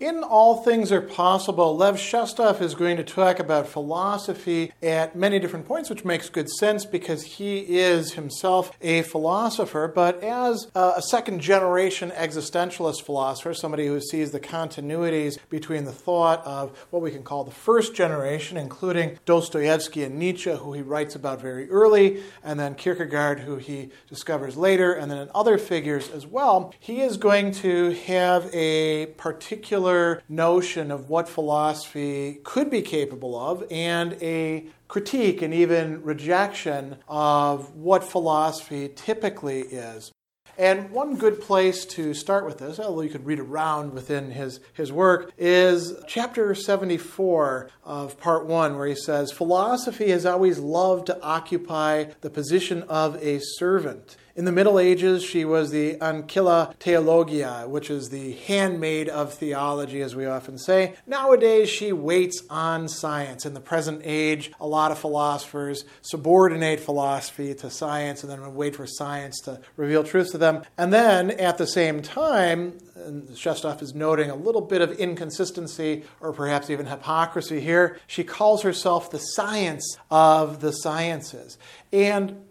In All Things Are Possible, Lev Shestov is going to talk about philosophy at many different points, which makes good sense because he is himself a philosopher. But as a second generation existentialist philosopher, somebody who sees the continuities between the thought of what we can call the first generation, including Dostoevsky and Nietzsche, who he writes about very early, and then Kierkegaard, who he discovers later, and then other figures as well, he is going to have a particular particular notion of what philosophy could be capable of and a critique and even rejection of what philosophy typically is. And one good place to start with this, although you could read around within his, his work, is chapter 74 of part one, where he says, Philosophy has always loved to occupy the position of a servant. In the Middle Ages, she was the Ancilla Theologia, which is the handmaid of theology, as we often say. Nowadays, she waits on science. In the present age, a lot of philosophers subordinate philosophy to science and then wait for science to reveal truth to them. And then, at the same time, and Shestov is noting a little bit of inconsistency or perhaps even hypocrisy here. She calls herself the science of the sciences. And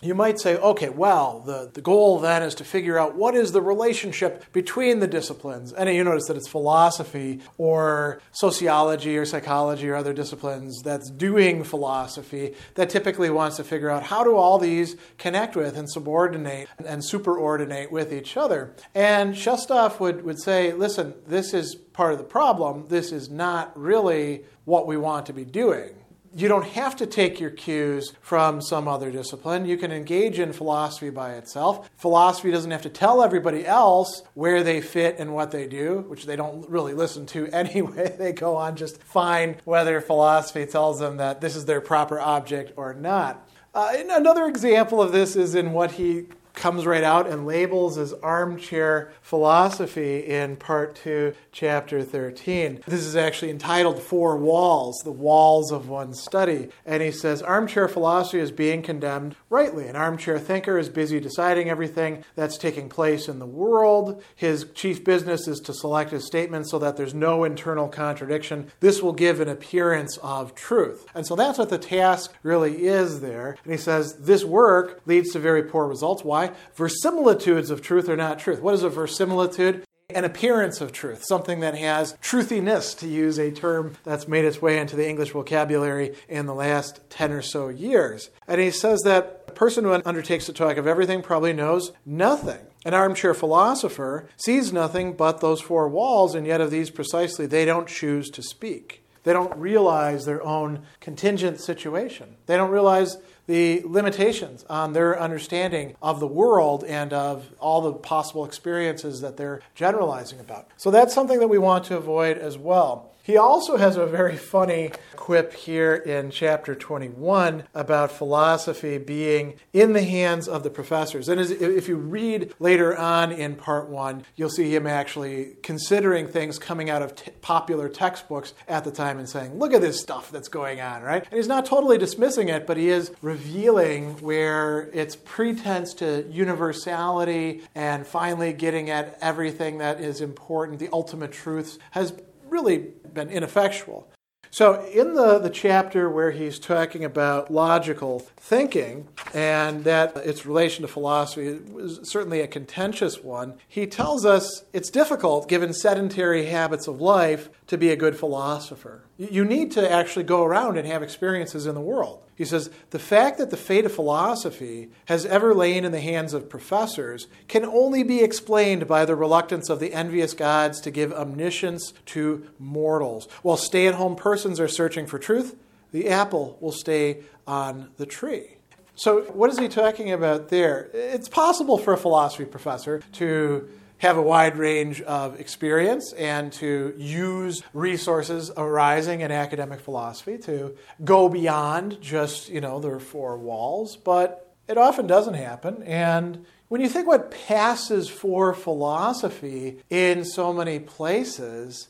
you might say, okay, well, the, the goal then is to figure out what is the relationship between the disciplines. And you notice that it's philosophy or sociology or psychology or other disciplines that's doing philosophy that typically wants to figure out how do all these connect with and subordinate and superordinate with each other. And Shestov would, would say, listen, this is part of the problem. This is not really what we want to be doing you don't have to take your cues from some other discipline. You can engage in philosophy by itself. Philosophy doesn't have to tell everybody else where they fit and what they do, which they don't really listen to anyway. They go on just fine whether philosophy tells them that this is their proper object or not. Uh, another example of this is in what he comes right out and labels as armchair philosophy in part 2, chapter 13. This is actually entitled Four Walls, the walls of one's study. And he says armchair philosophy is being condemned rightly. An armchair thinker is busy deciding everything that's taking place in the world. His chief business is to select his statements so that there's no internal contradiction. This will give an appearance of truth. And so that's what the task really is there. And he says this work leads to very poor results. Why? Verisimilitudes of truth are not truth. What is a verisimilitude? An appearance of truth, something that has truthiness, to use a term that's made its way into the English vocabulary in the last 10 or so years. And he says that a person who undertakes to talk of everything probably knows nothing. An armchair philosopher sees nothing but those four walls, and yet of these precisely they don't choose to speak. They don't realize their own contingent situation. They don't realize the limitations on their understanding of the world and of all the possible experiences that they're generalizing about. So that's something that we want to avoid as well. He also has a very funny quip here in chapter 21 about philosophy being in the hands of the professors. And if you read later on in part one, you'll see him actually considering things coming out of t- popular textbooks at the time and saying, look at this stuff that's going on, right? And he's not totally dismissing it, but he is revealing where its pretense to universality and finally getting at everything that is important, the ultimate truths, has really been ineffectual. So, in the, the chapter where he's talking about logical thinking and that its relation to philosophy was certainly a contentious one, he tells us it's difficult, given sedentary habits of life, to be a good philosopher. You need to actually go around and have experiences in the world. He says, The fact that the fate of philosophy has ever lain in the hands of professors can only be explained by the reluctance of the envious gods to give omniscience to mortals. While stay at home persons are searching for truth, the apple will stay on the tree. So, what is he talking about there? It's possible for a philosophy professor to have a wide range of experience and to use resources arising in academic philosophy to go beyond just, you know, their four walls. But it often doesn't happen. And when you think what passes for philosophy in so many places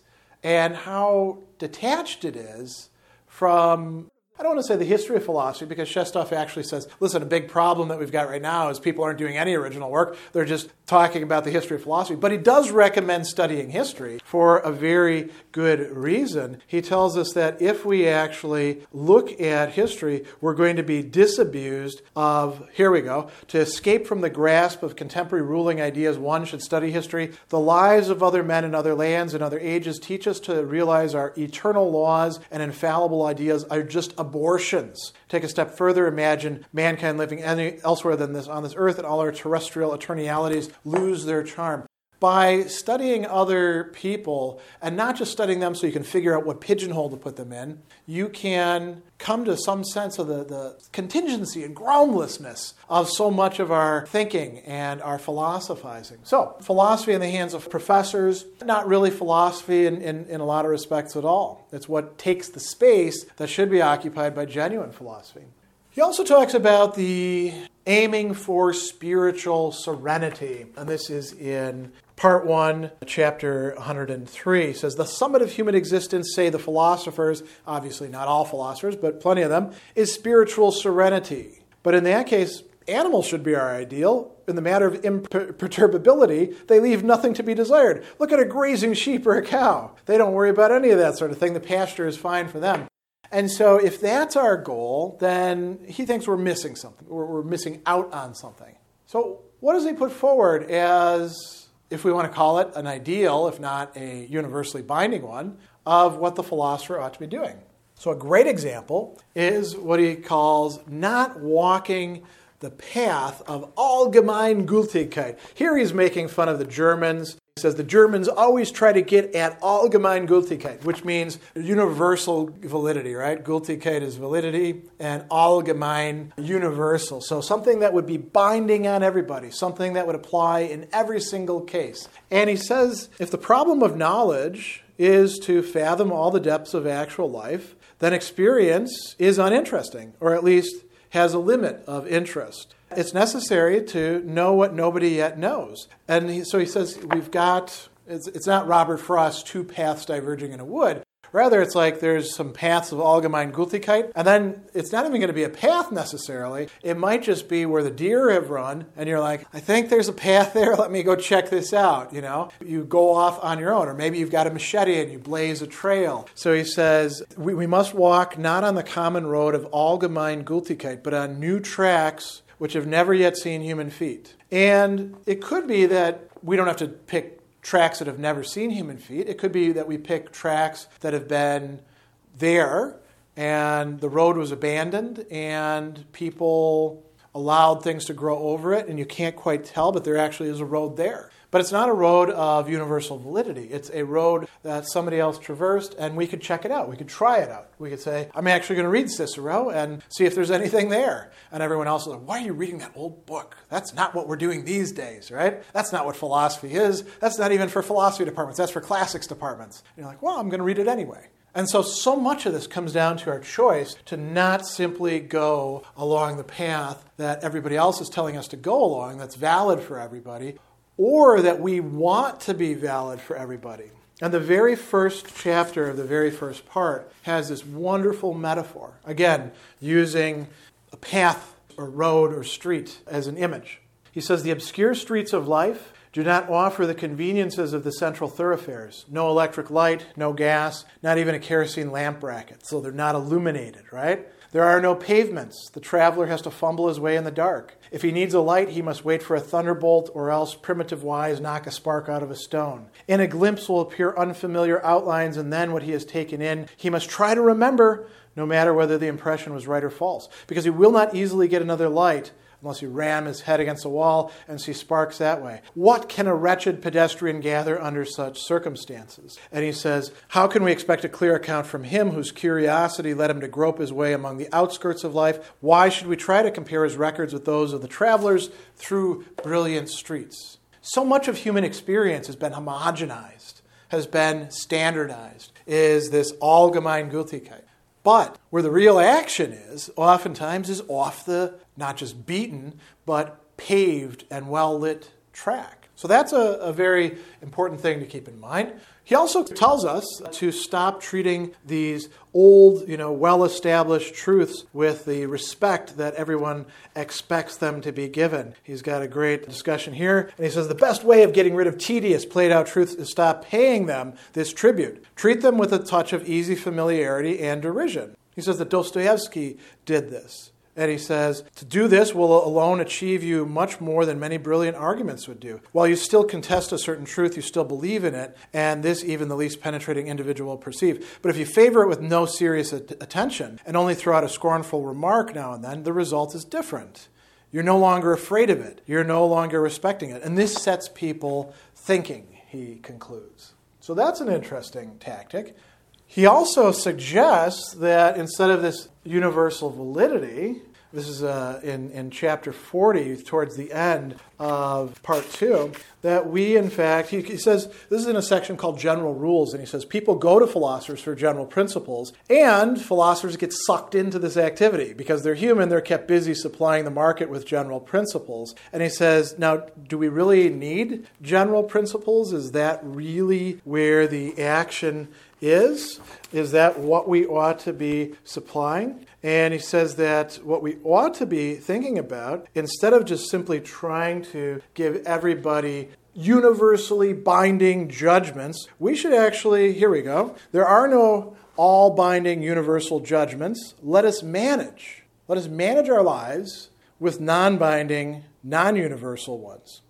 and how detached it is from I don't want to say the history of philosophy because Shestov actually says, listen, a big problem that we've got right now is people aren't doing any original work. They're just talking about the history of philosophy. But he does recommend studying history for a very good reason. He tells us that if we actually look at history, we're going to be disabused of, here we go, to escape from the grasp of contemporary ruling ideas, one should study history. The lives of other men in other lands and other ages teach us to realize our eternal laws and infallible ideas are just a abortions. Take a step further, imagine mankind living any, elsewhere than this on this earth, and all our terrestrial eternalities lose their charm. By studying other people, and not just studying them so you can figure out what pigeonhole to put them in, you can come to some sense of the, the contingency and groundlessness of so much of our thinking and our philosophizing. So, philosophy in the hands of professors, not really philosophy in, in, in a lot of respects at all. It's what takes the space that should be occupied by genuine philosophy. He also talks about the aiming for spiritual serenity, and this is in part 1, chapter 103. Says, The summit of human existence, say the philosophers, obviously not all philosophers, but plenty of them, is spiritual serenity. But in that case, animals should be our ideal. In the matter of imperturbability, they leave nothing to be desired. Look at a grazing sheep or a cow. They don't worry about any of that sort of thing. The pasture is fine for them. And so, if that's our goal, then he thinks we're missing something. We're, we're missing out on something. So, what does he put forward as, if we want to call it an ideal, if not a universally binding one, of what the philosopher ought to be doing? So, a great example is what he calls not walking the path of allgemein Gültigkeit. Here he's making fun of the Germans says the Germans always try to get at allgemein Gültigkeit, which means universal validity, right? Gültigkeit is validity, and allgemein, universal. So something that would be binding on everybody, something that would apply in every single case. And he says if the problem of knowledge is to fathom all the depths of actual life, then experience is uninteresting, or at least has a limit of interest. It's necessary to know what nobody yet knows. And he, so he says we've got, it's, it's not Robert Frost, two paths diverging in a wood. Rather, it's like there's some paths of allgemein Gültigkeit, and then it's not even going to be a path necessarily. It might just be where the deer have run, and you're like, I think there's a path there. Let me go check this out. You know, you go off on your own, or maybe you've got a machete and you blaze a trail. So he says we, we must walk not on the common road of allgemein Gültigkeit, but on new tracks which have never yet seen human feet. And it could be that we don't have to pick tracks that have never seen human feet. It could be that we pick tracks that have been there and the road was abandoned and people allowed things to grow over it and you can't quite tell, but there actually is a road there. But it's not a road of universal validity. It's a road that somebody else traversed, and we could check it out. We could try it out. We could say, I'm actually going to read Cicero and see if there's anything there. And everyone else is like, Why are you reading that old book? That's not what we're doing these days, right? That's not what philosophy is. That's not even for philosophy departments. That's for classics departments. And you're like, Well, I'm going to read it anyway. And so, so much of this comes down to our choice to not simply go along the path that everybody else is telling us to go along, that's valid for everybody, or that we want to be valid for everybody. And the very first chapter of the very first part has this wonderful metaphor. Again, using a path or road or street as an image. He says, The obscure streets of life do not offer the conveniences of the central thoroughfares. No electric light, no gas, not even a kerosene lamp bracket. So they're not illuminated, right? There are no pavements. The traveler has to fumble his way in the dark. If he needs a light, he must wait for a thunderbolt or else primitive wise knock a spark out of a stone. In a glimpse will appear unfamiliar outlines, and then what he has taken in, he must try to remember, no matter whether the impression was right or false, because he will not easily get another light unless you ram his head against a wall and see sparks that way. What can a wretched pedestrian gather under such circumstances? And he says, How can we expect a clear account from him whose curiosity led him to grope his way among the outskirts of life? Why should we try to compare his records with those of the travelers through brilliant streets? So much of human experience has been homogenized, has been standardized, is this allgemein Gültigkeit. But where the real action is, oftentimes, is off the not just beaten, but paved and well lit track. So that's a, a very important thing to keep in mind. He also tells us to stop treating these old, you know, well-established truths with the respect that everyone expects them to be given. He's got a great discussion here, and he says the best way of getting rid of tedious, played-out truths is stop paying them this tribute. Treat them with a touch of easy familiarity and derision. He says that Dostoevsky did this. And he says, To do this will alone achieve you much more than many brilliant arguments would do. While you still contest a certain truth, you still believe in it, and this even the least penetrating individual will perceive. But if you favor it with no serious attention and only throw out a scornful remark now and then, the result is different. You're no longer afraid of it, you're no longer respecting it. And this sets people thinking, he concludes. So that's an interesting tactic. He also suggests that instead of this universal validity, this is uh, in, in chapter 40, towards the end of part two, that we, in fact, he, he, says, this is in a section called General Rules, and he says, people go to philosophers for general principles, and philosophers get sucked into this activity because they're human, they're kept busy supplying the market with general principles. And he says, now, do we really need general principles? Is that really where the action is? Is that what we ought to be supplying? And he says that what we ought to be thinking about, instead of just simply trying to give everybody universally binding judgments, we should actually, here we go, there are no all binding universal judgments. Let us manage. Let us manage our lives with non binding, non universal ones.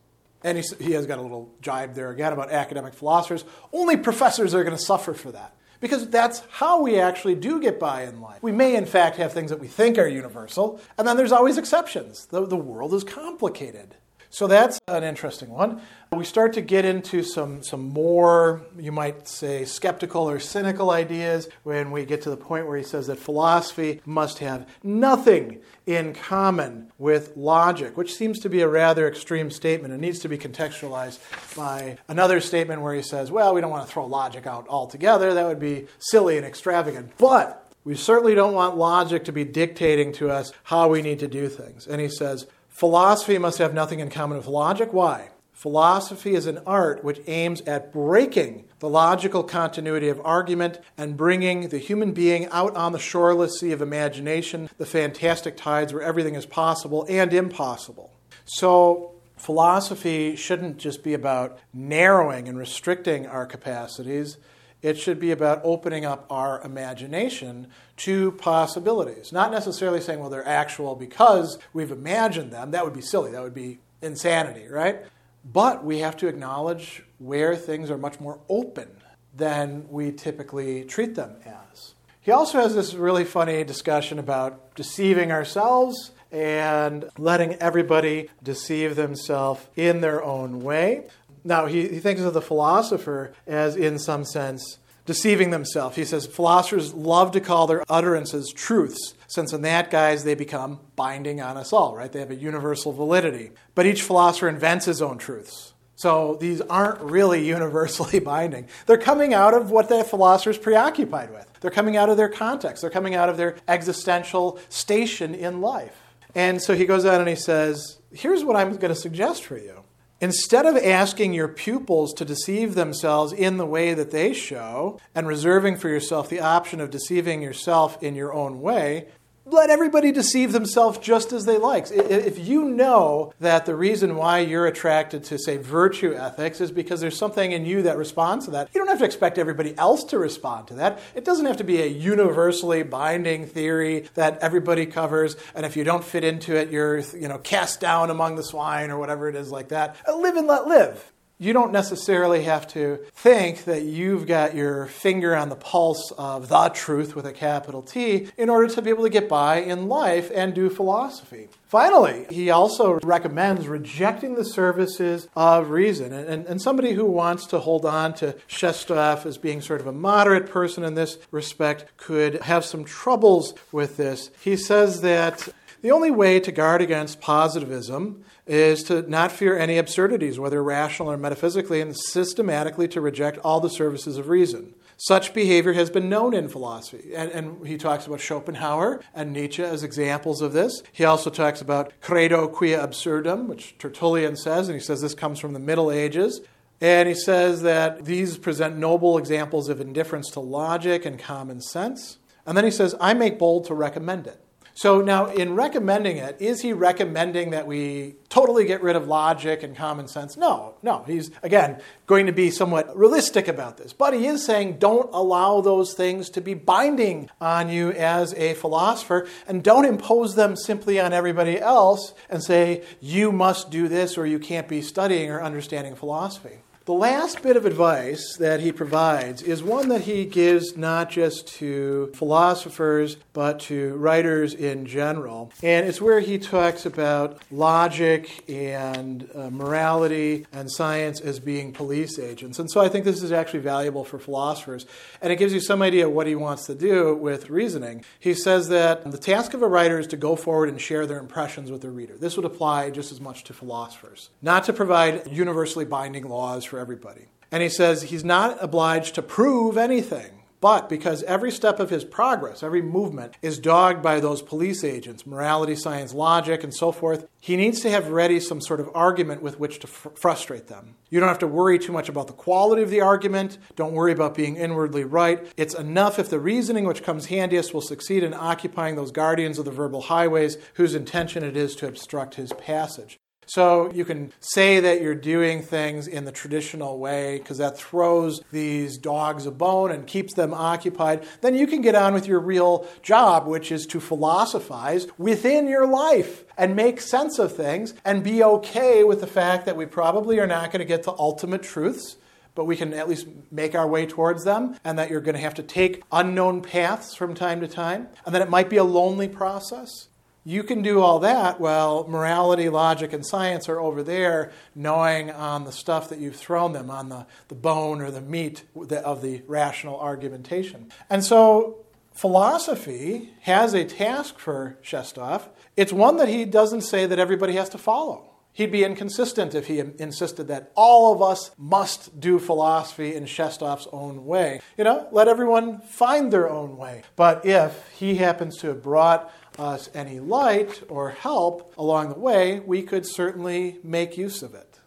And he, he has got a little jibe there again about academic philosophers. Only professors are going to suffer for that. Because that's how we actually do get by in life. We may, in fact, have things that we think are universal, and then there's always exceptions. The, the world is complicated. So that's an interesting one. We start to get into some, some more, you might say, skeptical or cynical ideas when we get to the point where he says that philosophy must have nothing in common with logic, which seems to be a rather extreme statement. It needs to be contextualized by another statement where he says, well, we don't want to throw logic out altogether. That would be silly and extravagant. But we certainly don't want logic to be dictating to us how we need to do things. And he says, Philosophy must have nothing in common with logic. Why? Philosophy is an art which aims at breaking the logical continuity of argument and bringing the human being out on the shoreless sea of imagination, the fantastic tides where everything is possible and impossible. So, philosophy shouldn't just be about narrowing and restricting our capacities. It should be about opening up our imagination to possibilities. Not necessarily saying, well, they're actual because we've imagined them. That would be silly. That would be insanity, right? But we have to acknowledge where things are much more open than we typically treat them as. He also has this really funny discussion about deceiving ourselves and letting everybody deceive themselves in their own way. Now, he, he thinks of the philosopher as, in some sense, deceiving themselves. He says philosophers love to call their utterances truths, since in that guise they become binding on us all, right? They have a universal validity. But each philosopher invents his own truths. So these aren't really universally binding. They're coming out of what the philosopher's preoccupied with. They're coming out of their context. They're coming out of their existential station in life. And so he goes on and he says, Here's what I'm going to suggest for you. Instead of asking your pupils to deceive themselves in the way that they show and reserving for yourself the option of deceiving yourself in your own way, let everybody deceive themselves just as they like. If you know that the reason why you're attracted to, say, virtue ethics is because there's something in you that responds to that, you don't have to expect everybody else to respond to that. It doesn't have to be a universally binding theory that everybody covers, and if you don't fit into it, you're you know cast down among the swine or whatever it is like that. Live and let live you don't necessarily have to think that you've got your finger on the pulse of the truth with a capital T in order to be able to get by in life and do philosophy. Finally, he also recommends rejecting the services of reason. And, and, and, somebody who wants to hold on to Shestov as being sort of a moderate person in this respect could have some troubles with this. He says that the only way to guard against positivism is to not fear any absurdities, whether rational or metaphysically, and systematically to reject all the services of reason. Such behavior has been known in philosophy. And, and, he talks about Schopenhauer and Nietzsche as examples of this. He also talks about credo quia absurdum, which Tertullian says, and he says this comes from the Middle Ages. And he says that these present noble examples of indifference to logic and common sense. And then he says, I make bold to recommend it. So now, in recommending it, is he recommending that we totally get rid of logic and common sense? No, no. He's, again, going to be somewhat realistic about this. But he is saying don't allow those things to be binding on you as a philosopher and don't impose them simply on everybody else and say you must do this or you can't be studying or understanding philosophy. The last bit of advice that he provides is one that he gives not just to philosophers, but to writers in general. And it's where he talks about logic and uh, morality and science as being police agents. And so I think this is actually valuable for philosophers. And it gives you some idea of what he wants to do with reasoning. He says that the task of a writer is to go forward and share their impressions with their reader. This would apply just as much to philosophers, not to provide universally binding laws for everybody. And he says he's not obliged to prove anything. But because every step of his progress, every movement, is dogged by those police agents, morality, science, logic, and so forth, he needs to have ready some sort of argument with which to fr- frustrate them. You don't have to worry too much about the quality of the argument. Don't worry about being inwardly right. It's enough if the reasoning which comes handiest will succeed in occupying those guardians of the verbal highways whose intention it is to obstruct his passage. So you can say that you're doing things in the traditional way because that throws these dogs a bone and keeps them occupied. Then you can get on with your real job, which is to philosophize within your life and make sense of things and be okay with the fact that we probably are not going to get to ultimate truths but we can at least make our way towards them, and that you're going to have to take unknown paths from time to time, and that it might be a lonely process. You can do all that while morality, logic, and science are over there gnawing on the stuff that you've thrown them, on the, the bone or the meat of the rational argumentation. And so philosophy has a task for Shestov. It's one that he doesn't say that everybody has to follow. He'd be inconsistent if he insisted that all of us must do philosophy in Shestov's own way. You know, let everyone find their own way. But if he happens to have brought us any light or help along the way, we could certainly make use of it.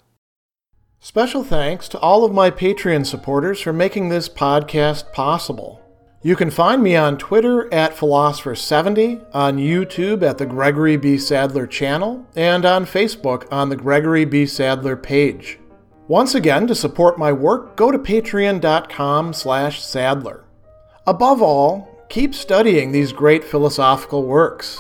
Special thanks to all of my Patreon supporters for making this podcast possible. You can find me on Twitter at Philosopher70, on YouTube at the Gregory B. Sadler channel, and on Facebook on the Gregory B. Sadler page. Once again, to support my work, go to patreon.com slash sadler. Above all, keep studying these great philosophical works.